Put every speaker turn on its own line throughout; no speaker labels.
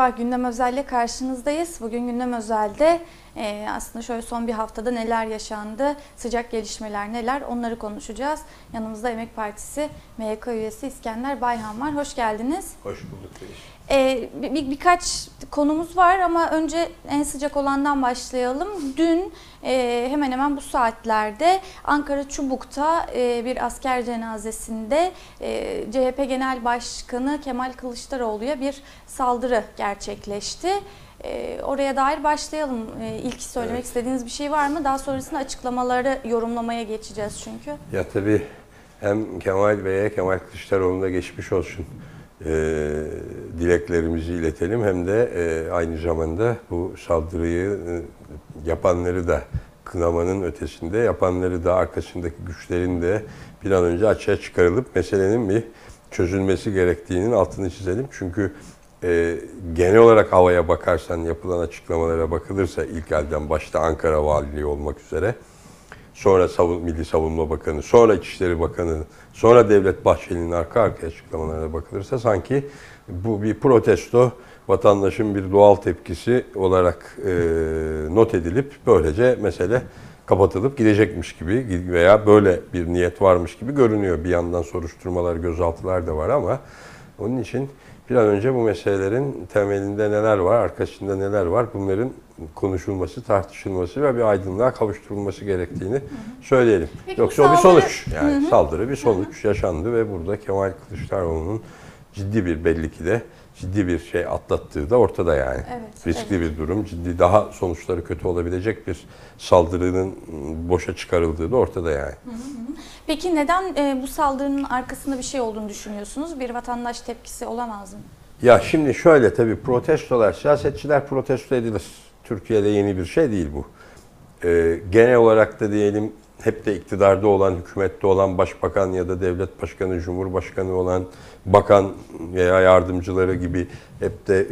Merhaba, Gündem Özel'le karşınızdayız. Bugün Gündem Özel'de e, aslında şöyle son bir haftada neler yaşandı, sıcak gelişmeler neler onları konuşacağız. Yanımızda Emek Partisi MYK üyesi İskender Bayhan var. Hoş geldiniz.
Hoş bulduk.
E, bir, bir- birkaç konumuz var ama önce en sıcak olandan başlayalım. Dün e, hemen hemen bu saatlerde Ankara Çubuk'ta e, bir asker cenazesinde e, CHP Genel Başkanı Kemal Kılıçdaroğlu'ya bir saldırı gerçekleşti. E, oraya dair başlayalım. E, ilk söylemek
Evet.
istediğiniz bir şey var mı? Daha sonrasında açıklamaları yorumlamaya geçeceğiz çünkü.
Ya tabii hem Kemal Bey'e, Kemal Kılıçdaroğlu'na geçmiş olsun dileklerimizi iletelim. Hem de e, aynı zamanda bu saldırıyı e, yapanları da kınamanın ötesinde yapanları da arkasındaki güçlerin de bir an önce açığa çıkarılıp meselenin bir çözülmesi gerektiğinin altını çizelim. Çünkü e, genel olarak havaya bakarsan yapılan açıklamalara bakılırsa ilk elden başta Ankara Valiliği olmak üzere sonra Savun, Milli Savunma Bakanı, sonra İçişleri Bakanı, sonra Devlet Bahçeli'nin arka arkaya açıklamalarına bakılırsa sanki bu bir protesto, vatandaşın bir doğal tepkisi olarak e, not edilip böylece mesele kapatılıp gidecekmiş gibi veya böyle bir niyet varmış gibi görünüyor. Bir yandan soruşturmalar, gözaltılar da var ama onun için bir an önce bu meselelerin temelinde neler var, arkasında neler var bunların konuşulması, tartışılması ve bir aydınlığa kavuşturulması gerektiğini söyleyelim.
Peki
Yoksa o bir
saldırı-
sonuç. Yani saldırı bir sonuç yaşandı ve burada Kemal Kılıçdaroğlu'nun ciddi bir belli ki de ciddi bir şey atlattığı da ortada yani.
Evet,
Riskli bir durum, ciddi daha sonuçları kötü olabilecek bir saldırının boşa çıkarıldığı da ortada yani.
Peki neden e, bu saldırının arkasında bir şey olduğunu düşünüyorsunuz? Bir vatandaş tepkisi olamaz mı?
Ya şimdi şöyle tabii protestolar, siyasetçiler protesto edilir. Türkiye'de yeni bir şey değil bu. Ee, genel olarak da diyelim hep de iktidarda olan, hükümette olan başbakan ya da devlet başkanı, cumhurbaşkanı olan bakan veya yardımcıları gibi hep de e,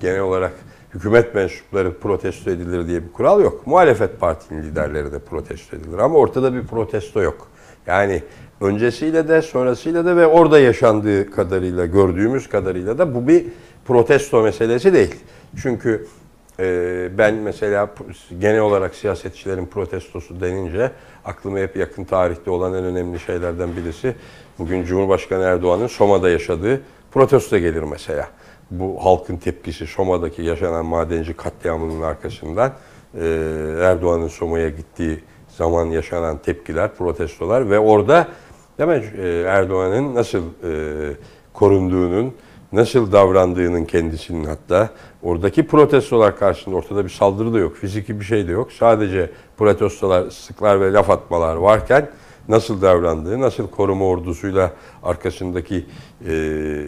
genel olarak hükümet mensupları protesto edilir diye bir kural yok. Muhalefet partinin liderleri de protesto edilir ama ortada bir protesto yok. Yani öncesiyle de sonrasıyla da ve orada yaşandığı kadarıyla gördüğümüz kadarıyla da bu bir protesto meselesi değil. Çünkü e, ben mesela genel olarak siyasetçilerin protestosu denince aklıma hep yakın tarihte olan en önemli şeylerden birisi bugün Cumhurbaşkanı Erdoğan'ın Soma'da yaşadığı protesto gelir mesela. Bu halkın tepkisi Soma'daki yaşanan madenci katliamının arkasından e, Erdoğan'ın Soma'ya gittiği zaman yaşanan tepkiler, protestolar ve orada e, Erdoğan'ın nasıl e, korunduğunun, nasıl davrandığının kendisinin hatta oradaki protestolar karşısında ortada bir saldırı da yok, fiziki bir şey de yok. Sadece protestolar, sıklar ve laf atmalar varken nasıl davrandığı, nasıl koruma ordusuyla arkasındaki e,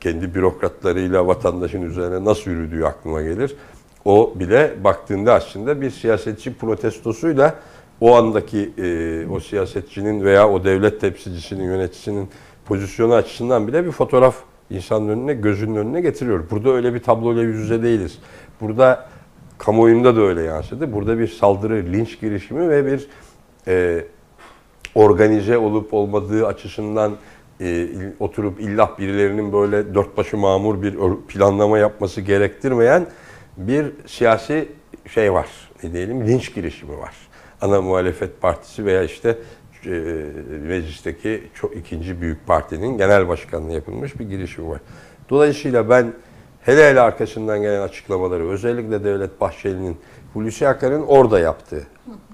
kendi bürokratlarıyla vatandaşın üzerine nasıl yürüdüğü aklıma gelir. O bile baktığında aslında bir siyasetçi protestosuyla o andaki e, o siyasetçinin veya o devlet temsilcisinin, yöneticisinin pozisyonu açısından bile bir fotoğraf insanın önüne, gözünün önüne getiriyor. Burada öyle bir tabloyla yüz yüze değiliz. Burada kamuoyunda da öyle yansıdı. Burada bir saldırı, linç girişimi ve bir e, organize olup olmadığı açısından e, oturup illah birilerinin böyle dört başı mamur bir planlama yapması gerektirmeyen bir siyasi şey var. Ne diyelim? Linç girişimi var. Ana muhalefet partisi veya işte e, meclisteki çok ikinci büyük partinin genel başkanlığı yapılmış bir girişim var. Dolayısıyla ben hele hele arkasından gelen açıklamaları özellikle Devlet Bahçeli'nin Hulusi Akar'ın orada yaptığı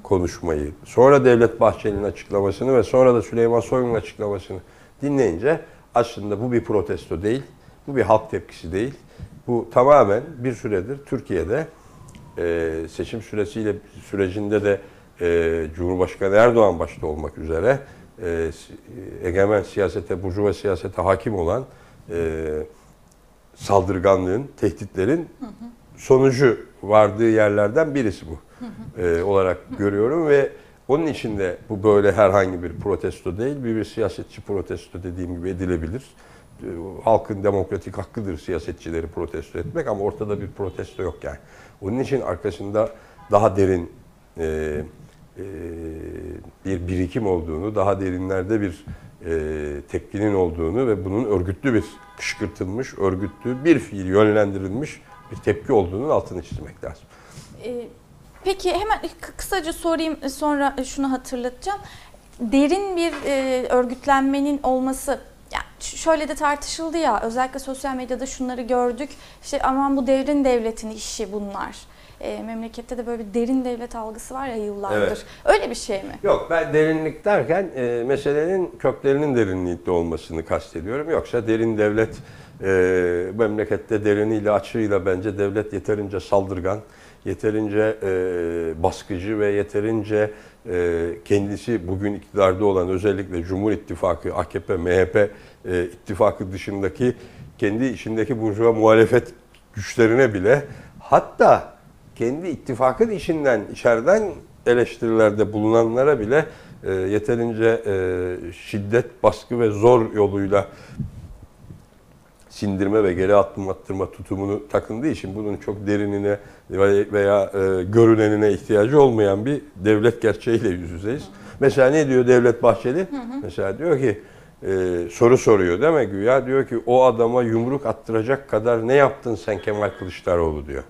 konuşmayı, sonra Devlet Bahçeli'nin açıklamasını ve sonra da Süleyman Soylu'nun açıklamasını dinleyince aslında bu bir protesto değil, bu bir halk tepkisi değil. Bu tamamen bir süredir Türkiye'de e, seçim süresiyle sürecinde de e, Cumhurbaşkanı Erdoğan başta olmak üzere e, egemen siyasete, burjuva siyasete hakim olan e, saldırganlığın, tehditlerin sonucu vardığı yerlerden birisi bu e, olarak görüyorum ve onun içinde bu böyle herhangi bir protesto değil, bir, bir siyasetçi protesto dediğim gibi edilebilir. E, Halkın demokratik hakkıdır siyasetçileri protesto etmek ama ortada bir protesto yok yani. Onun için arkasında daha derin e, bir birikim olduğunu, daha derinlerde bir e, tepkinin olduğunu ve bunun örgütlü bir kışkırtılmış, örgütlü bir fiil yönlendirilmiş bir tepki olduğunun altını çizmek lazım.
Ee, Peki hemen kısaca sorayım sonra şunu hatırlatacağım. Derin bir e, örgütlenmenin olması şöyle de tartışıldı ya özellikle sosyal medyada şunları gördük. İşte aman bu derin devletin işi bunlar. E, memlekette de böyle bir derin devlet algısı var ya yıllardır.
Evet.
Öyle bir şey mi?
Yok ben derinlik derken e, meselenin köklerinin derinlikte olmasını kastediyorum. Yoksa derin devlet e, memlekette deriniyle açığıyla bence devlet yeterince saldırgan, yeterince e, baskıcı ve yeterince e, kendisi bugün iktidarda olan özellikle Cumhur İttifakı, AKP, MHP e, ittifakı dışındaki kendi içindeki burjuva muhalefet güçlerine bile hatta kendi ittifakın içinden, içeriden eleştirilerde bulunanlara bile e, yeterince e, şiddet, baskı ve zor yoluyla sindirme ve geri attırma, attırma tutumunu takındığı için bunun çok derinine ve- veya e, görünenine ihtiyacı olmayan bir devlet gerçeğiyle yüz yüzeyiz. Mesela ne diyor Devlet Bahçeli? Mesela diyor ki e, soru soruyor değil mi güya? Diyor ki o adama yumruk attıracak kadar ne yaptın sen Kemal Kılıçdaroğlu diyor.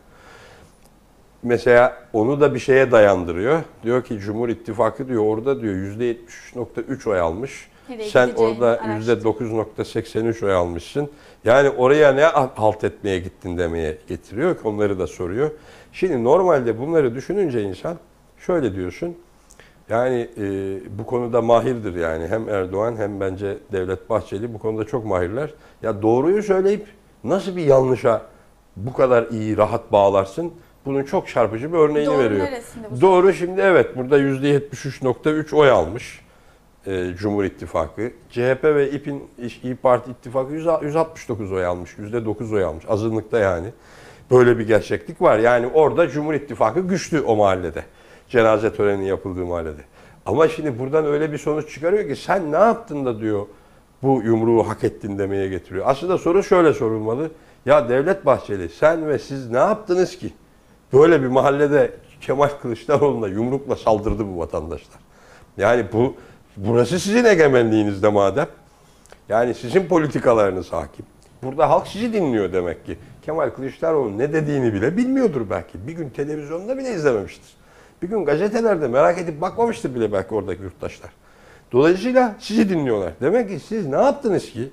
Mesela onu da bir şeye dayandırıyor. Diyor ki Cumhur İttifakı diyor orada diyor %73.3 oy almış.
Nereye
Sen orada
araştır.
%9.83 oy almışsın. Yani oraya ne halt etmeye gittin demeye getiriyor. Onları da soruyor. Şimdi normalde bunları düşününce insan şöyle diyorsun. Yani e, bu konuda mahirdir yani. Hem Erdoğan hem bence Devlet Bahçeli bu konuda çok mahirler. Ya doğruyu söyleyip nasıl bir yanlışa bu kadar iyi, rahat bağlarsın? Bunun çok çarpıcı bir örneğini
Doğru
veriyor.
neresinde?
Doğru şimdi evet burada %73.3 oy almış e, Cumhur İttifakı. CHP ve İP'in İyi Parti İttifakı 100 169 oy almış. %9 oy almış. Azınlıkta yani. Böyle bir gerçeklik var. Yani orada Cumhur İttifakı güçlü o mahallede. Cenaze töreni yapıldığı mahallede. Ama şimdi buradan öyle bir sonuç çıkarıyor ki sen ne yaptın da diyor bu yumruğu hak ettin demeye getiriyor. Aslında soru şöyle sorulmalı. Ya Devlet Bahçeli sen ve siz ne yaptınız ki? Böyle bir mahallede Kemal Kılıçdaroğlu'na yumrukla saldırdı bu vatandaşlar. Yani bu burası sizin egemenliğinizde madem. Yani sizin politikalarınız hakim. Burada halk sizi dinliyor demek ki. Kemal Kılıçdaroğlu ne dediğini bile bilmiyordur belki. Bir gün televizyonda bile izlememiştir. Bir gün gazetelerde merak edip bakmamıştır bile belki oradaki yurttaşlar. Dolayısıyla sizi dinliyorlar. Demek ki siz ne yaptınız ki?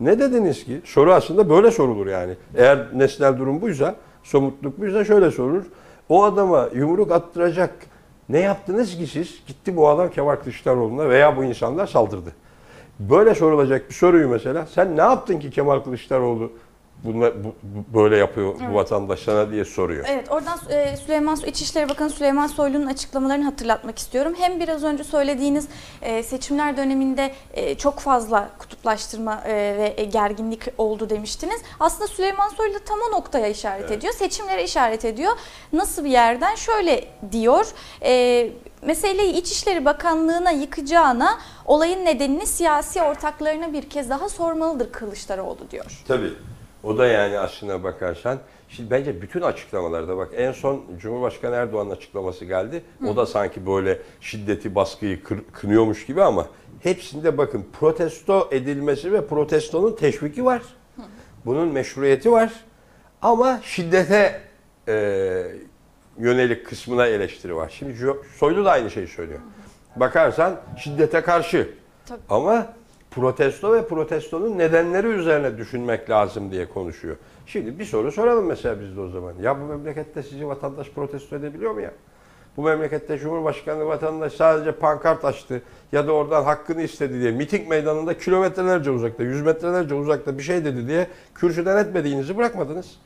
Ne dediniz ki? Soru aslında böyle sorulur yani. Eğer nesnel durum buysa, somutluk buysa şöyle sorulur. O adama yumruk attıracak ne yaptınız ki siz? Gitti bu adam Kemal Kılıçdaroğlu'na veya bu insanlar saldırdı. Böyle sorulacak bir soruyu mesela sen ne yaptın ki Kemal Kılıçdaroğlu bunla, bu, bu- böyle yapıyor bu vatandaş sana diye soruyor.
Evet oradan e, Süleyman İçişleri Bakanı Süleyman Soylu'nun açıklamalarını hatırlatmak istiyorum. Hem biraz önce söylediğiniz e, seçimler döneminde e, çok fazla kutuplaştırma e, ve gerginlik oldu demiştiniz. Aslında Süleyman Soylu da tam o noktaya işaret ediyor. Seçimlere işaret ediyor. Nasıl bir yerden? Şöyle diyor. E, meseleyi İçişleri Bakanlığı'na yıkacağına olayın nedenini siyasi ortaklarına bir kez daha sormalıdır Kılıçdaroğlu diyor.
Tabii. O da yani aslına bakarsan şimdi bence bütün açıklamalarda bak en son Cumhurbaşkanı Erdoğan'ın açıklaması geldi. O da sanki böyle şiddeti, baskıyı kır- kınıyormuş gibi ama hepsinde bakın protesto edilmesi ve protestonun teşviki var. Bunun meşruiyeti var. Ama şiddete e, yönelik kısmına eleştiri var. Şimdi Soylu da aynı şeyi söylüyor. Bakarsan şiddete karşı.
Tabii.
Ama protesto ve protestonun nedenleri üzerine düşünmek lazım diye konuşuyor. Şimdi bir soru soralım mesela biz de o zaman. Ya bu memlekette sizi vatandaş protesto edebiliyor mu ya? Bu memlekette Cumhurbaşkanı vatandaş sadece pankart açtı ya da oradan hakkını istedi diye miting meydanında kilometrelerce uzakta, yüz metrelerce uzakta bir şey dedi diye kürsüden etmediğinizi bırakmadınız.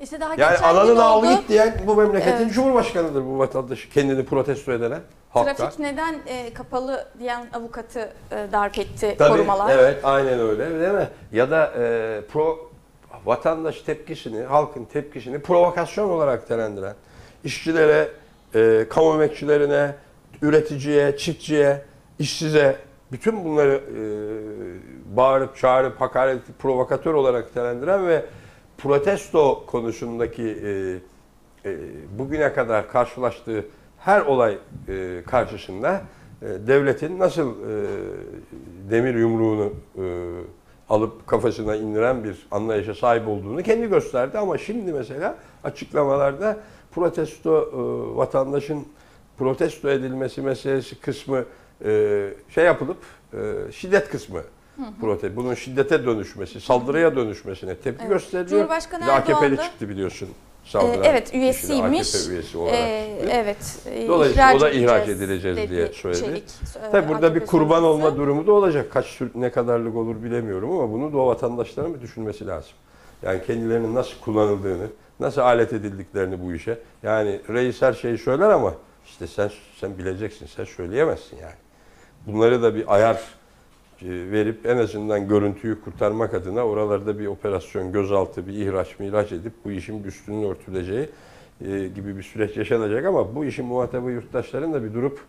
İşte daha
Yani
geçen gün
alanını al git diyen bu memleketin
Evet.
Cumhurbaşkanıdır bu vatandaş. Kendini protesto edene. Halkta.
Trafik neden e, kapalı diyen avukatı e, darp etti korumalar.
Evet, aynen öyle değil mi? Ya da e, pro vatandaş tepkisini, halkın tepkisini provokasyon olarak nitelendiren, işçilere, e, kamu emekçilerine, üreticiye, çiftçiye, işsize bütün bunları e, bağırıp çağırıp hakaret provokatör olarak nitelendiren ve protesto konusundaki e, e, bugüne kadar karşılaştığı her olay e, karşısında e, devletin nasıl e, demir yumruğunu e, alıp kafasına indiren bir anlayışa sahip olduğunu kendi gösterdi. Ama şimdi mesela açıklamalarda protesto e, vatandaşın protesto edilmesi meselesi kısmı e, şey yapılıp e, şiddet kısmı prote bunun şiddete dönüşmesi, saldırıya dönüşmesine tepki
Evet.
gösteriliyor.
Cumhurbaşkanı
AKP'li
Erdoğan da-
çıktı biliyorsun.
Ee,
saldıran
evet
kişi de
üyesiymiş.
AKP üyesi olarak
Ee, evet. e,
Dolayısıyla o da ihraç edileceğiz
dedi
diye söyledi.
Çelik, e,
Tabii burada
AKP
bir kurban
sözcüsü.
olma durumu da olacak. Kaç ne kadarlık olur bilemiyorum ama bunu da o vatandaşların bir düşünmesi lazım. Yani kendilerinin nasıl kullanıldığını, nasıl alet edildiklerini bu işe. Yani reis her şeyi söyler ama işte sen sen bileceksin, sen söyleyemezsin yani. Bunları da bir ayar verip en azından görüntüyü kurtarmak adına oralarda bir operasyon, gözaltı, bir ihraç mihraç edip bu işin üstünün örtüleceği e, gibi bir süreç yaşanacak ama bu işin muhatabı yurttaşların da bir durup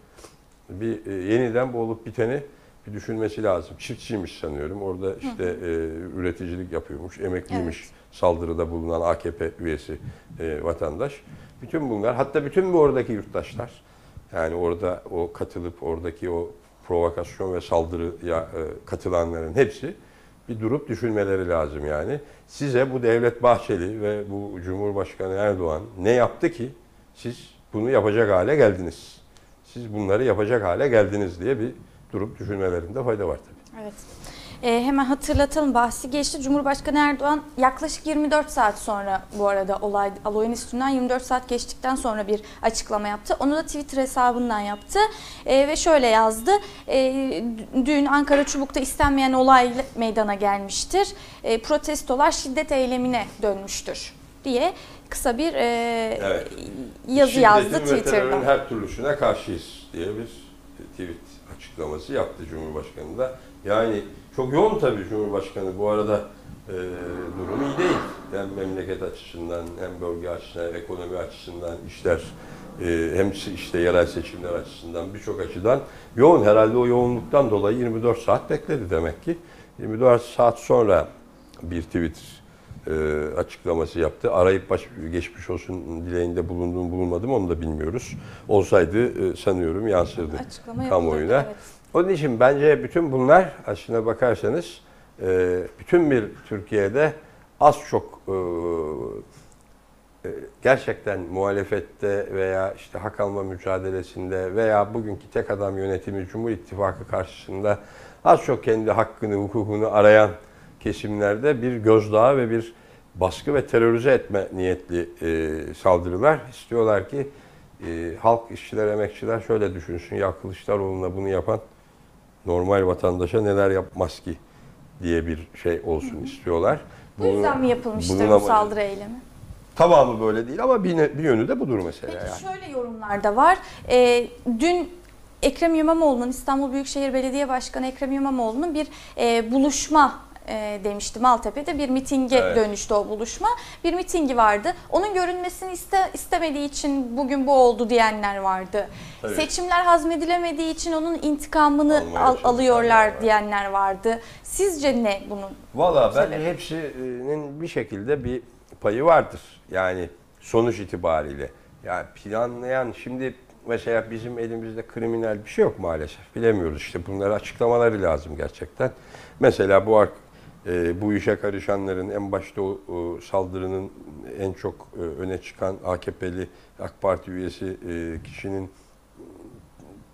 bir e, yeniden bu olup biteni bir düşünmesi lazım. Çiftçiymiş sanıyorum. Orada işte e, üreticilik yapıyormuş, emekliymiş saldırıda bulunan AKP üyesi e, vatandaş. Bütün bunlar hatta bütün bu oradaki yurttaşlar yani orada o katılıp oradaki o provokasyon ve saldırıya e, katılanların hepsi bir durup düşünmeleri lazım yani. Size bu Devlet Bahçeli ve bu Cumhurbaşkanı Erdoğan ne yaptı ki siz bunu yapacak hale geldiniz? Siz bunları yapacak hale geldiniz diye bir durup düşünmelerinde fayda var tabii.
Evet. Ee, hemen hatırlatalım bahsi geçti. Cumhurbaşkanı Erdoğan yaklaşık 24 saat sonra bu arada olay olayın üstünden 24 saat geçtikten sonra bir açıklama yaptı. Onu da Twitter hesabından yaptı Ee, ve şöyle yazdı. Ee, dün Ankara Çubuk'ta istenmeyen olay meydana gelmiştir. Ee, protestolar şiddet eylemine dönmüştür diye kısa bir e,
Evet.
yazı yazdı
Şiddetin
Twitter'dan.
her türlüsüne karşıyız diye bir tweet açıklaması yaptı Cumhurbaşkanı da. Yani çok yoğun tabii Cumhurbaşkanı bu arada e, durum iyi değil. Hem memleket açısından hem bölge açısından, ekonomi açısından işler e, hem işte yerel seçimler açısından birçok açıdan yoğun. Herhalde o yoğunluktan dolayı 24 saat bekledi demek ki. 24 saat sonra bir tweet e, açıklaması yaptı. Arayıp baş, geçmiş olsun dileğinde bulunduğum bulunmadım onu da bilmiyoruz. Olsaydı e, sanıyorum yansırdı
Açıklama
kamuoyuna.
yapıldı, evet.
Onun için bence bütün bunlar aslına bakarsanız e, bütün bir Türkiye'de az çok e, e, gerçekten muhalefette veya işte hak alma mücadelesinde veya bugünkü tek adam yönetimi Cumhur İttifakı karşısında az çok kendi hakkını, hukukunu arayan kesimlerde bir gözdağı ve bir baskı ve terörize etme niyetli e, saldırılar istiyorlar ki e, halk, işçiler, emekçiler şöyle düşünsün. Ya Kılıçdaroğlu'na bunu yapan normal vatandaşa neler yapmaz ki diye bir şey olsun istiyorlar.
Bu yüzden mi yapılmıştır bu saldırı eylemi?
Tamamı böyle değil ama bir, bir yönü de budur mesela
Peki
yani.
şöyle yorumlar da var. Ee, dün Ekrem İmamoğlu'nun İstanbul Büyükşehir Belediye Başkanı Ekrem İmamoğlu'nun bir e, buluşma e, demişti Maltepe'de bir mitinge
Evet.
dönüştü o buluşma. Bir mitingi vardı. Onun görünmesini iste, istemediği için bugün bu oldu diyenler vardı.
Tabii.
Seçimler hazmedilemediği için onun intikamını al- alıyorlar
var.
diyenler vardı. Sizce ne bunun?
Valla
Sebebi.
bence hepsinin bir şekilde bir payı vardır. Yani sonuç itibariyle. Yani planlayan şimdi mesela bizim elimizde kriminal bir şey yok maalesef. Bilemiyoruz işte bunları açıklamaları lazım gerçekten. Mesela bu e, bu işe karışanların en başta o, o saldırının en çok e, öne çıkan AKP'li AK Parti üyesi e, kişinin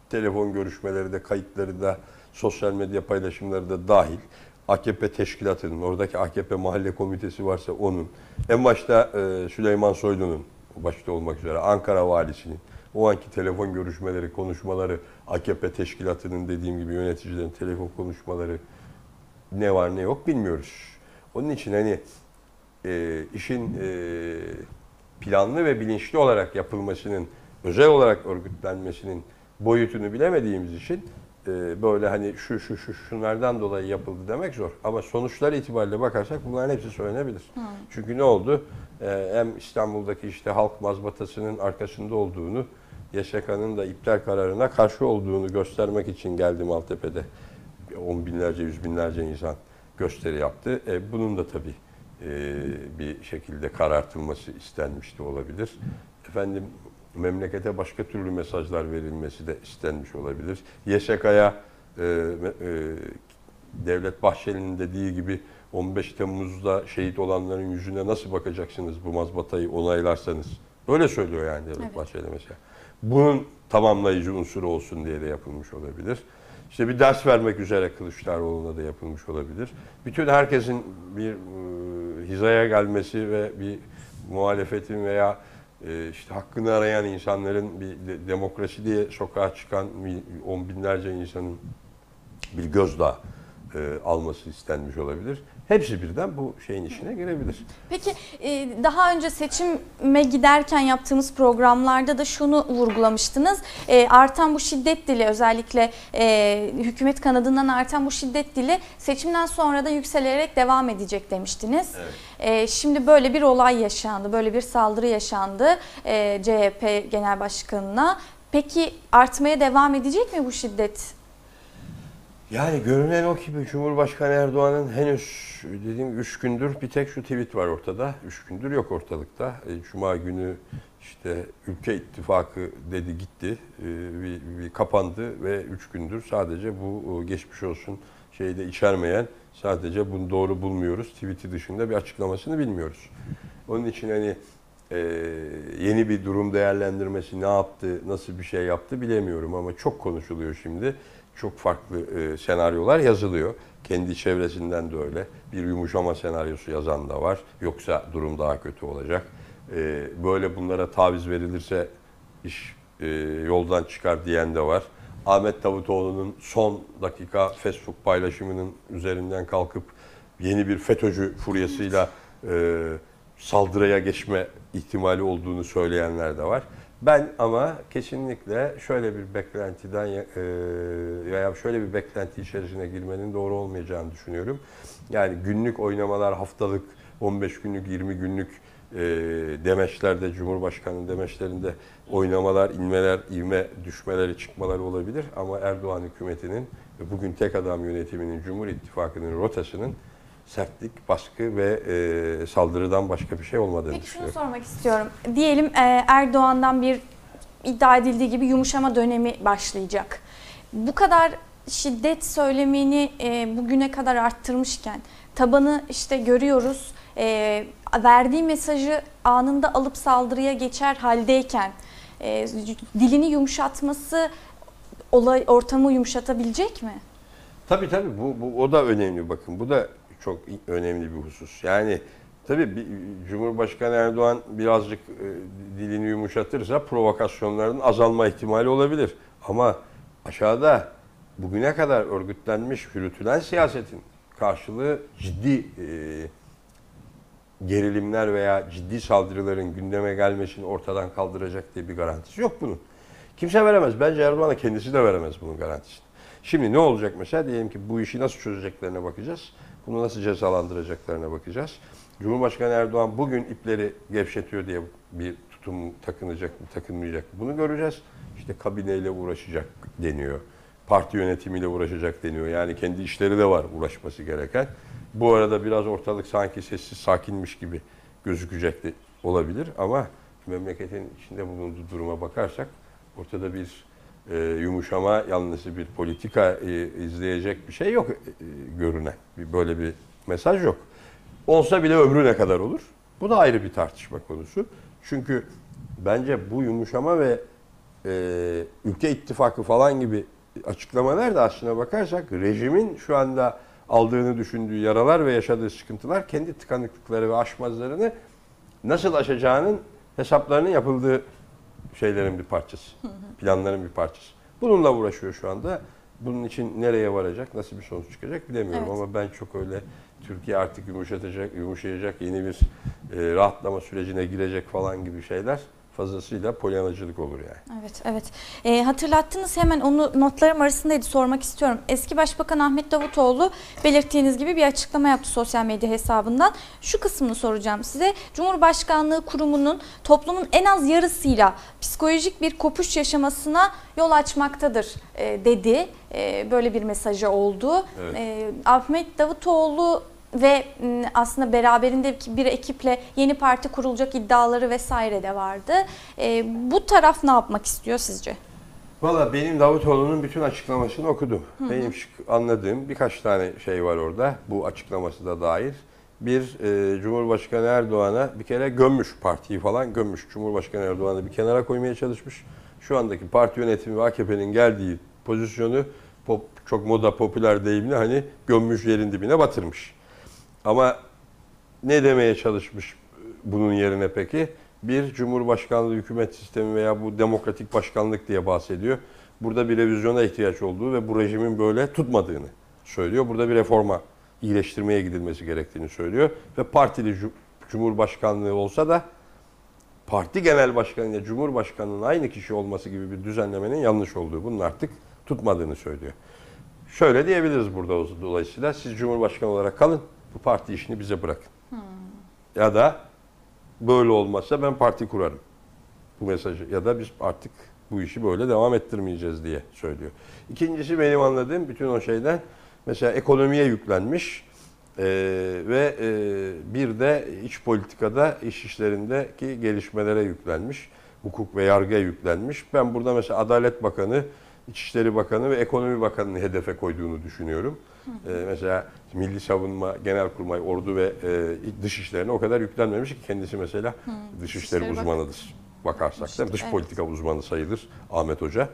telefon görüşmeleri de kayıtları da sosyal medya paylaşımları da dahil AKP teşkilatının, oradaki AKP mahalle komitesi varsa onun, en başta e, Süleyman Soylu'nun başta olmak üzere Ankara valisinin o anki telefon görüşmeleri, konuşmaları, AKP teşkilatının dediğim gibi yöneticilerin telefon konuşmaları ne var ne yok bilmiyoruz. Onun için hani e, işin e, planlı ve bilinçli olarak yapılmasının, özel olarak örgütlenmesinin boyutunu bilemediğimiz için e, böyle hani şu şu şu şunlardan dolayı yapıldı demek zor. Ama sonuçlar itibariyle bakarsak bunların hepsi söylenebilir. Çünkü ne oldu? E, hem İstanbul'daki işte halk mazbatasının arkasında olduğunu, YSK'nın da iptal kararına karşı olduğunu göstermek için geldi Maltepe'de. On binlerce, yüz binlerce insan gösteri yaptı. E, bunun da tabii e, bir şekilde karartılması istenmiş de olabilir. Efendim memlekete başka türlü mesajlar verilmesi de istenmiş olabilir. YSK'ya e, e, Devlet Bahçeli'nin dediği gibi 15 Temmuz'da şehit olanların yüzüne nasıl bakacaksınız bu mazbatayı onaylarsanız? Öyle söylüyor yani Devlet
Evet.
Bahçeli mesela. Bunun tamamlayıcı unsuru olsun diye de yapılmış olabilir. İşte bir ders vermek üzere Kılıçdaroğlu'na da yapılmış olabilir. Bütün herkesin bir e, hizaya gelmesi ve bir muhalefetin veya e, işte hakkını arayan insanların bir de- demokrasi diye sokağa çıkan on binlerce insanın bir gözdağı e, alması istenmiş olabilir. Hepsi birden bu şeyin içine girebilir.
Peki e, daha önce seçime giderken yaptığımız programlarda da şunu vurgulamıştınız. E, Artan bu şiddet dili özellikle e, hükümet kanadından artan bu şiddet dili seçimden sonra da yükselerek devam edecek demiştiniz. E, Şimdi böyle bir olay yaşandı, böyle bir saldırı yaşandı e, CHP Genel Başkanı'na. Peki artmaya devam edecek mi bu şiddet?
Yani görünen o ki Cumhurbaşkanı Erdoğan'ın henüz dediğim 3 gündür bir tek şu tweet var ortada. 3 gündür yok ortalıkta. E, Cuma günü işte ülke ittifakı dedi gitti. E, Bir, bir kapandı ve 3 gündür sadece bu geçmiş olsun şeyde içermeyen sadece bunu doğru bulmuyoruz. Tweet'i dışında bir açıklamasını bilmiyoruz. Onun için hani e, yeni bir durum değerlendirmesi ne yaptı, nasıl bir şey yaptı bilemiyorum ama çok konuşuluyor şimdi. Çok farklı e, senaryolar yazılıyor. Kendi çevresinden de öyle. Bir yumuşama senaryosu yazan da var. Yoksa durum daha kötü olacak. E, böyle bunlara taviz verilirse iş e, yoldan çıkar diyen de var. Ahmet Davutoğlu'nun son dakika Facebook paylaşımının üzerinden kalkıp yeni bir FETÖ'cü furyasıyla e, saldırıya geçme ihtimali olduğunu söyleyenler de var. Ben ama kesinlikle şöyle bir beklentiden e, veya şöyle bir beklenti içerisine girmenin doğru olmayacağını düşünüyorum. Yani günlük oynamalar, haftalık, 15 günlük, 20 günlük e, demeçlerde, Cumhurbaşkanı demeçlerinde oynamalar, inmeler, ivme düşmeleri, çıkmaları olabilir. Ama Erdoğan hükümetinin bugün tek adam yönetiminin, Cumhur İttifakı'nın rotasının sertlik, baskı ve e, saldırıdan başka bir şey olmadığını
Peki şunu
düşünüyorum.
sormak istiyorum. Diyelim e, Erdoğan'dan bir iddia edildiği gibi yumuşama dönemi başlayacak. Bu kadar şiddet söylemini e, bugüne kadar arttırmışken tabanı işte görüyoruz. E, verdiği mesajı anında alıp saldırıya geçer haldeyken e, dilini yumuşatması olay ortamı yumuşatabilecek mi?
Tabii tabii bu, bu o da önemli bakın. Bu da çok önemli bir husus. Yani tabii Cumhurbaşkanı Erdoğan birazcık e, dilini yumuşatırsa provokasyonların azalma ihtimali olabilir. Ama aşağıda bugüne kadar örgütlenmiş, yürütülen siyasetin karşılığı ciddi e, gerilimler veya ciddi saldırıların gündeme gelmesini ortadan kaldıracak diye bir garantisi yok bunun. Kimse veremez. Bence Erdoğan'a kendisi de veremez bunun garantisini. Şimdi ne olacak mesela? Diyelim ki bu işi nasıl çözeceklerine bakacağız. Bunu nasıl cezalandıracaklarına bakacağız. Cumhurbaşkanı Erdoğan bugün ipleri gevşetiyor diye bir tutum takınacak mı, takınmayacak mı? Bunu göreceğiz. İşte kabineyle uğraşacak deniyor. Parti yönetimiyle uğraşacak deniyor. Yani kendi işleri de var uğraşması gereken. Bu arada biraz ortalık sanki sessiz sakinmiş gibi gözükecek de olabilir ama memleketin içinde bulunduğu duruma bakarsak ortada bir e, yumuşama yanlısı bir politika e, izleyecek bir şey yok e, görünen. Bir, böyle bir mesaj yok. Olsa bile ömrü ne kadar olur? Bu da ayrı bir tartışma konusu. Çünkü bence bu yumuşama ve e, ülke ittifakı falan gibi açıklamalar da aslına bakarsak rejimin şu anda aldığını düşündüğü yaralar ve yaşadığı sıkıntılar kendi tıkanıklıkları ve aşmazlarını nasıl aşacağının hesaplarının yapıldığı şeylerin bir parçası. Planların bir parçası. Bununla uğraşıyor şu anda. Bunun için nereye varacak, nasıl bir sonuç çıkacak bilemiyorum
Evet.
ama ben çok öyle Türkiye artık yumuşatacak, yumuşayacak yeni bir e, rahatlama sürecine girecek falan gibi şeyler fazlasıyla polyanacılık olur yani.
Evet, evet. Ee, hatırlattınız hemen onu notlarım arasındaydı sormak istiyorum. Eski Başbakan Ahmet Davutoğlu belirttiğiniz gibi bir açıklama yaptı sosyal medya hesabından. Şu kısmını soracağım size. Cumhurbaşkanlığı kurumunun toplumun en az yarısıyla psikolojik bir kopuş yaşamasına yol açmaktadır e, dedi. E, böyle bir mesajı oldu.
Evet.
E, Ahmet Davutoğlu ve aslında beraberinde bir ekiple yeni parti kurulacak iddiaları vesaire de vardı. E, bu taraf ne yapmak istiyor sizce?
Valla benim Davutoğlu'nun bütün açıklamasını okudum. Benim şık- anladığım birkaç tane şey var orada bu açıklaması da dair. Bir, e, Cumhurbaşkanı Erdoğan'a bir kere gömmüş partiyi falan gömmüş. Cumhurbaşkanı Erdoğan'ı bir kenara koymaya çalışmış. Şu andaki parti yönetimi ve AKP'nin geldiği pozisyonu pop, çok moda popüler deyimle hani gömmüş yerin dibine batırmış. Ama ne demeye çalışmış bunun yerine peki? Bir Cumhurbaşkanlığı hükümet sistemi veya bu demokratik başkanlık diye bahsediyor. Burada bir revizyona ihtiyaç olduğu ve bu rejimin böyle tutmadığını söylüyor. Burada bir reforma, iyileştirmeye gidilmesi gerektiğini söylüyor. Ve partili cu- Cumhurbaşkanlığı olsa da parti genel başkanı ile Cumhurbaşkanı'nın aynı kişi olması gibi bir düzenlemenin yanlış olduğu, bunun artık tutmadığını söylüyor. Şöyle diyebiliriz burada dolayısıyla siz Cumhurbaşkanı olarak kalın, bu parti işini bize bırakın. Ya da böyle olmazsa ben parti kurarım. Bu mesajı ya da biz artık bu işi böyle devam ettirmeyeceğiz diye söylüyor. İkincisi benim anladığım bütün o şeyden mesela ekonomiye yüklenmiş eee, ve eee, bir de iç politikada iş işlerindeki gelişmelere yüklenmiş. Hukuk ve yargıya yüklenmiş. Ben burada mesela Adalet Bakanı, İçişleri Bakanı ve Ekonomi Bakanı'nı hedefe koyduğunu düşünüyorum. Ee, mesela Milli Savunma, Genelkurmay, Ordu ve e, dış işlerine o kadar yüklenmemiş ki kendisi mesela dışişleri
Dışişleri
uzmanıdır. Bakarsak mi? Dış
Evet.
politika uzmanı sayılır Ahmet Hoca.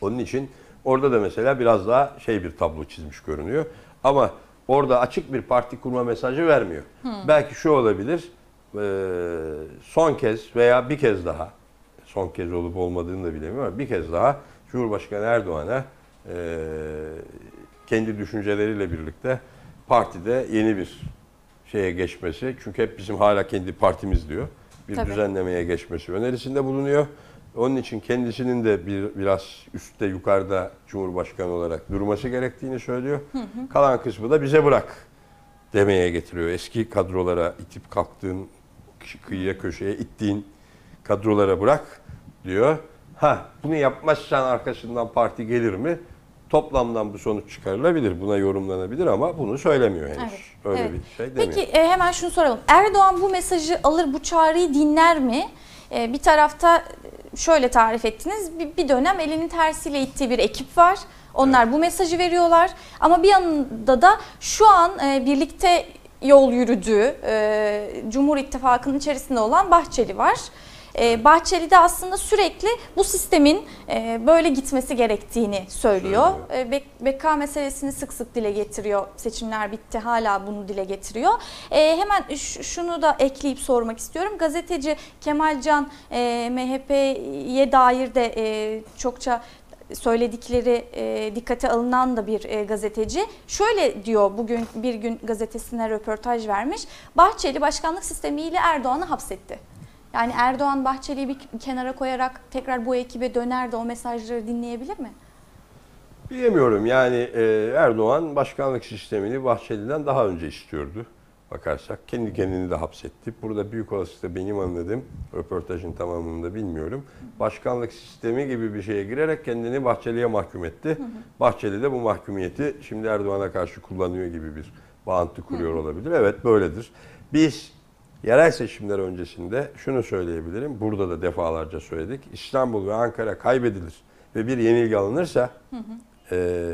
Onun için orada da mesela biraz daha şey bir tablo çizmiş görünüyor. Ama orada açık bir parti kurma mesajı vermiyor. Belki şu olabilir. e, son kez veya bir kez daha son kez olup olmadığını da bilemiyorum ama bir kez daha Cumhurbaşkanı Erdoğan'a e, kendi düşünceleriyle birlikte partide yeni bir şeye geçmesi. Çünkü hep bizim hala kendi partimiz diyor. Bir
Tabii.
düzenlemeye geçmesi önerisinde bulunuyor. Onun için kendisinin de bir biraz üstte yukarıda Cumhurbaşkanı olarak durması gerektiğini söylüyor. Kalan kısmı da bize bırak demeye getiriyor. Eski kadrolara itip kalktığın, kıyıya köşeye ittiğin kadrolara bırak diyor. Ha bunu yapmazsan arkasından parti gelir mi? Toplamdan bu sonuç çıkarılabilir. Buna yorumlanabilir ama bunu söylemiyor henüz.
Evet,
Öyle
evet.
bir şey demiyor.
Peki e, hemen şunu soralım. Erdoğan bu mesajı alır, bu çağrıyı dinler mi? E, bir tarafta e, şöyle tarif ettiniz. Bir, bir dönem elinin tersiyle ittiği bir ekip var. Onlar bu mesajı veriyorlar. Ama bir yanında da şu an e, birlikte yol yürüdüğü e, Cumhur İttifakı'nın içerisinde olan Bahçeli var. E, Bahçeli de aslında sürekli bu sistemin e, böyle gitmesi gerektiğini söylüyor.
Söylüyor.
E, bek- beka meselesini sık sık dile getiriyor. Seçimler bitti hala bunu dile getiriyor. E, hemen şunu da ekleyip sormak istiyorum. Gazeteci Kemalcan e, MHP'ye dair de e, çokça söyledikleri e, dikkate alınan da bir e, gazeteci. Şöyle diyor bugün bir gün gazetesine röportaj vermiş. Bahçeli başkanlık sistemiyle Erdoğan'ı hapsetti. Yani Erdoğan Bahçeli'yi bir kenara koyarak tekrar bu ekibe döner de o mesajları dinleyebilir mi?
Bilemiyorum yani e, Erdoğan başkanlık sistemini Bahçeli'den daha önce istiyordu. Bakarsak kendi kendini de hapsetti. Burada büyük olasılıkla benim anladığım röportajın tamamını da bilmiyorum. Başkanlık sistemi gibi bir şeye girerek kendini Bahçeli'ye mahkum etti. Bahçeli de bu mahkumiyeti şimdi Erdoğan'a karşı kullanıyor gibi bir bağıntı kuruyor olabilir. Evet böyledir. Biz yerel seçimler öncesinde şunu söyleyebilirim. Burada da defalarca söyledik. İstanbul ve Ankara kaybedilir ve bir yenilgi alınırsa e,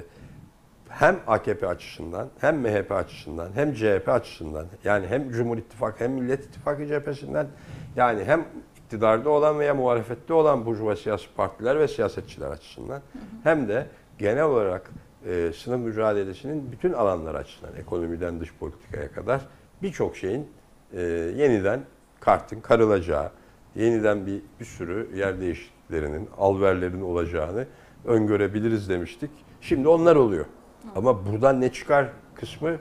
hem AKP açısından hem MHP açısından hem CHP açısından yani hem Cumhur İttifakı hem Millet İttifakı cephesinden yani hem iktidarda olan veya muhalefette olan burjuva siyasi partiler ve siyasetçiler açısından hem de genel olarak e, sınıf mücadelesinin bütün alanlar açısından ekonomiden dış politikaya kadar birçok şeyin e, yeniden kartın karılacağı, yeniden bir, bir sürü yer değişikliklerinin, alverlerin olacağını öngörebiliriz demiştik. Şimdi onlar oluyor. Ama buradan ne çıkar kısmı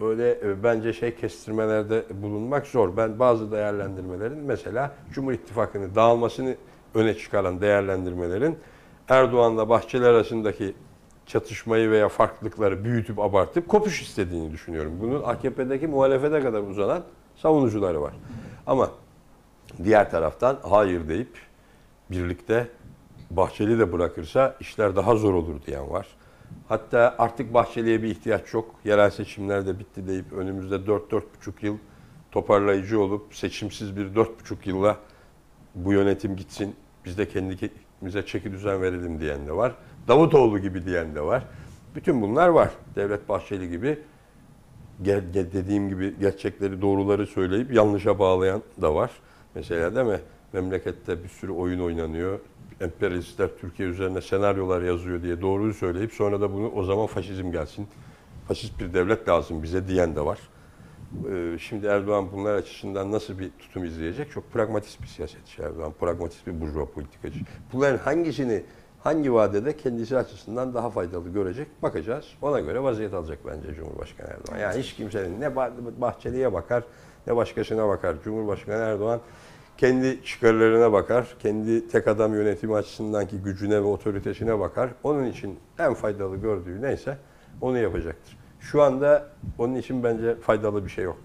böyle e, bence şey kestirmelerde bulunmak zor. Ben bazı değerlendirmelerin mesela Cumhur İttifakı'nın dağılmasını öne çıkaran değerlendirmelerin Erdoğan'la Bahçeli arasındaki çatışmayı veya farklılıkları büyütüp abartıp kopuş istediğini düşünüyorum. Bunun AKP'deki muhalefete kadar uzanan savunucuları var. Ama diğer taraftan hayır deyip birlikte Bahçeli de bırakırsa işler daha zor olur diyen var. Hatta artık Bahçeli'ye bir ihtiyaç yok. Yerel seçimler de bitti deyip önümüzde 4-4,5 yıl toparlayıcı olup seçimsiz bir 4,5 yılla bu yönetim gitsin. Biz de kendimize çeki düzen verelim diyen de var. Davutoğlu gibi diyen de var. Bütün bunlar var. Devlet Bahçeli gibi dediğim gibi gerçekleri doğruları söyleyip yanlışa bağlayan da var. Mesela değil mi? Memlekette bir sürü oyun oynanıyor. Emperyalistler Türkiye üzerine senaryolar yazıyor diye doğruyu söyleyip sonra da bunu o zaman faşizm gelsin. Faşist bir devlet lazım bize diyen de var. Ee, Şimdi Erdoğan bunlar açısından nasıl bir tutum izleyecek? Çok pragmatist bir siyasetçi Erdoğan. Pragmatist bir burjuva politikacı. Bunların hangisini hangi vadede kendisi açısından daha faydalı görecek bakacağız. Ona göre vaziyet alacak bence Cumhurbaşkanı Erdoğan. Yani hiç kimsenin ne Bah- Bahçeli'ye bakar ne başkasına bakar. Cumhurbaşkanı Erdoğan kendi çıkarlarına bakar, kendi tek adam yönetimi açısındaki gücüne ve otoritesine bakar. Onun için en faydalı gördüğü neyse onu yapacaktır. Şu anda onun için bence faydalı bir şey yok.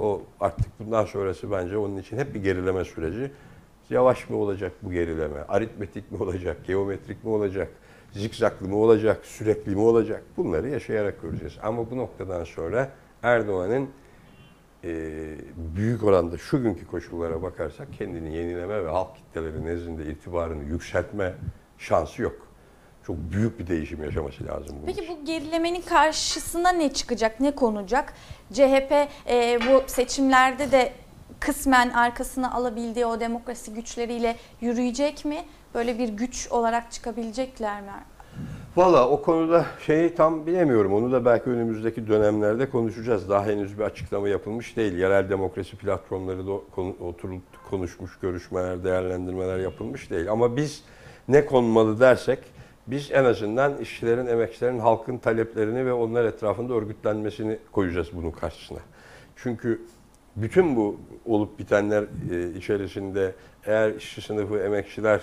O artık bundan sonrası bence onun için hep bir gerileme süreci. Yavaş mı olacak bu gerileme? Aritmetik mi olacak? Geometrik mi olacak? Zikzaklı mı olacak? Sürekli mi olacak? Bunları yaşayarak göreceğiz. Ama bu noktadan sonra Erdoğan'ın e, büyük oranda şu günkü koşullara bakarsak kendini yenileme ve halk kitleleri nezdinde itibarını yükseltme şansı yok. Çok büyük bir değişim yaşaması lazım bunun
Peki bu gerilemenin karşısına ne çıkacak, ne konacak? CHP e, bu seçimlerde de kısmen arkasına alabildiği o demokrasi güçleriyle yürüyecek mi? Böyle bir güç olarak çıkabilecekler mi?
Valla o konuda şeyi tam bilemiyorum. Onu da belki önümüzdeki dönemlerde konuşacağız. Daha henüz bir açıklama yapılmış değil. Yerel demokrasi platformları da oturup konuşmuş, görüşmeler, değerlendirmeler yapılmış değil. Ama biz ne konmalı dersek biz en azından işçilerin, emekçilerin, halkın taleplerini ve onlar etrafında örgütlenmesini koyacağız bunun karşısına. Çünkü bütün bu olup bitenler e, içerisinde eğer işçi sınıfı, emekçiler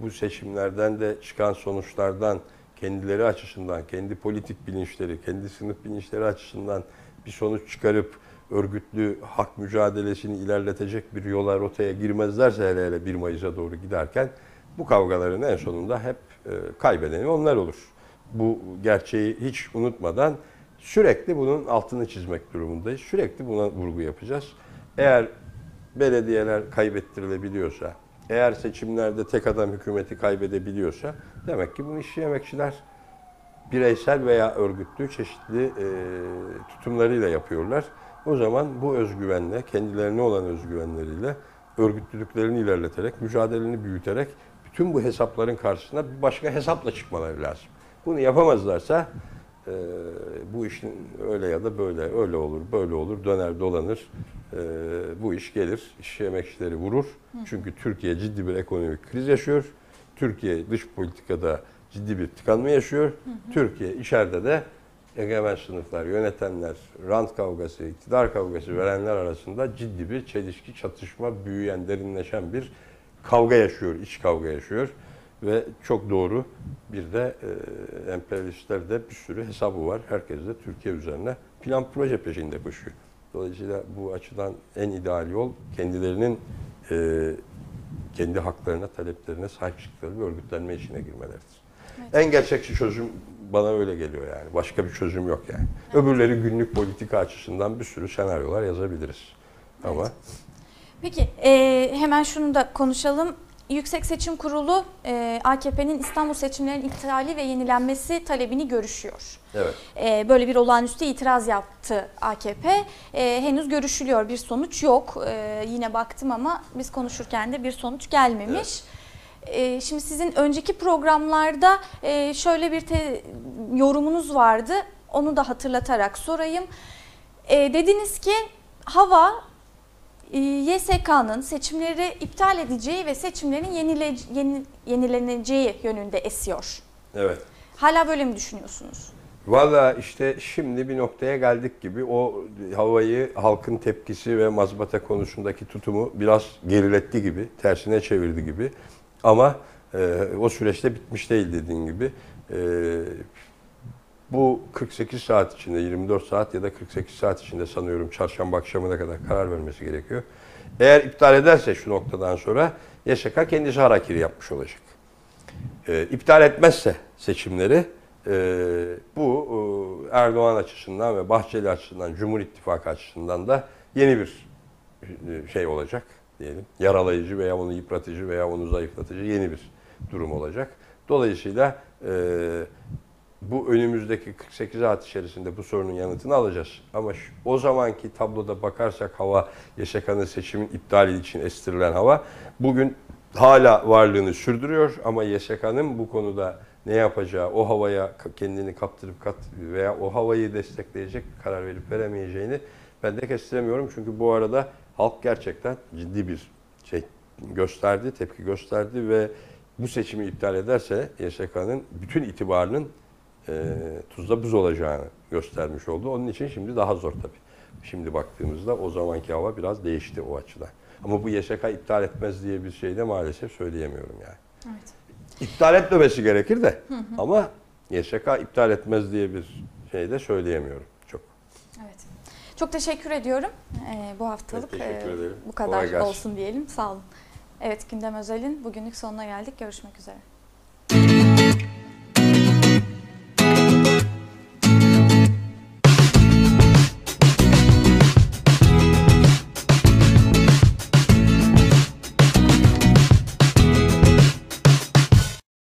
bu seçimlerden de çıkan sonuçlardan kendileri açısından, kendi politik bilinçleri, kendi sınıf bilinçleri açısından bir sonuç çıkarıp örgütlü hak mücadelesini ilerletecek bir yola, rotaya girmezlerse hele hele 1 Mayıs'a doğru giderken bu kavgaların en sonunda hep e, kaybedeni onlar olur. Bu gerçeği hiç unutmadan sürekli bunun altını çizmek durumundayız. Sürekli buna vurgu yapacağız. Eğer belediyeler kaybettirilebiliyorsa, eğer seçimlerde tek adam hükümeti kaybedebiliyorsa demek ki bunu işçi emekçiler bireysel veya örgütlü çeşitli e, tutumlarıyla yapıyorlar. O zaman bu özgüvenle, kendilerine olan özgüvenleriyle örgütlülüklerini ilerleterek, mücadeleni büyüterek bütün bu hesapların karşısına bir başka hesapla çıkmaları lazım. Bunu yapamazlarsa e, bu işin öyle ya da böyle, öyle olur, böyle olur, döner dolanır. E, bu iş gelir, işçi emekçileri vurur. Çünkü Türkiye ciddi bir ekonomik kriz yaşıyor. Türkiye dış politikada ciddi bir tıkanma yaşıyor. Türkiye içeride de egemen sınıflar, yönetenler, rant kavgası, iktidar kavgası verenler arasında ciddi bir çelişki, çatışma, büyüyen, derinleşen bir kavga yaşıyor, iç kavga yaşıyor. Ve çok doğru bir de e, emperyalistler bir sürü hesabı var. Herkes de Türkiye üzerine plan proje peşinde koşuyor. Dolayısıyla bu açıdan en ideal yol kendilerinin e, kendi haklarına, taleplerine sahip çıktıkları bir örgütlenme işine girmeleridir. En gerçekçi çözüm bana öyle geliyor yani. Başka bir çözüm yok yani. Öbürleri günlük politika açısından bir sürü senaryolar yazabiliriz. Ama
Peki e, hemen şunu da konuşalım. Yüksek Seçim Kurulu e, AKP'nin İstanbul seçimlerinin iptali ve yenilenmesi talebini görüşüyor.
evet.
E, böyle bir olağanüstü itiraz yaptı AKP. E, henüz görüşülüyor bir sonuç yok. E, yine baktım ama biz konuşurken de bir sonuç gelmemiş. E, şimdi sizin önceki programlarda e, şöyle bir te- yorumunuz vardı. Onu da hatırlatarak sorayım. E, dediniz ki hava YSK'nın seçimleri iptal edeceği ve seçimlerin yenile, yeni, yenileneceği yönünde esiyor.
Evet.
Hala böyle mi düşünüyorsunuz?
Valla işte şimdi bir noktaya geldik gibi o havayı halkın tepkisi ve mazbata konusundaki tutumu biraz geriletti gibi, tersine çevirdi gibi. Ama e, o süreçte bitmiş değil dediğin gibi. E, bu 48 saat içinde, 24 saat ya da 48 saat içinde sanıyorum çarşamba akşamına kadar karar vermesi gerekiyor. Eğer iptal ederse şu noktadan sonra YSK kendisi harakiri yapmış olacak. E, iptal etmezse seçimleri e, bu e, Erdoğan açısından ve Bahçeli açısından, Cumhur İttifakı açısından da yeni bir e, şey olacak diyelim. Yaralayıcı veya onu yıpratıcı veya onu zayıflatıcı yeni bir durum olacak. Dolayısıyla e, bu önümüzdeki 48 saat içerisinde bu sorunun yanıtını alacağız. Ama şu- o zamanki tabloda bakarsak hava, YSK'nın seçimin iptali için estirilen hava bugün hala varlığını sürdürüyor ama YSK'nın bu konuda ne yapacağı, o havaya kendini kaptırıp kat veya o havayı destekleyecek karar verip veremeyeceğini ben de kestiremiyorum. Çünkü bu arada halk gerçekten ciddi bir şey gösterdi, tepki gösterdi ve bu seçimi iptal ederse YSK'nın bütün itibarının e, tuzla buz olacağını göstermiş oldu. Onun için şimdi daha zor tabii. Şimdi baktığımızda o zamanki hava biraz değişti o açıdan. Ama bu YSK iptal etmez diye bir şey de maalesef söyleyemiyorum yani.
Evet.
İptal etmemesi gerekir de ama YSK iptal etmez diye bir şey de söyleyemiyorum çok.
Evet. Çok teşekkür ediyorum ee, bu haftalık. Ee,
ederim.
Bu
Kolay
kadar olsun diyelim. Sağ olun. Evet Gündem Özel'in bugünlük sonuna geldik. Görüşmek üzere.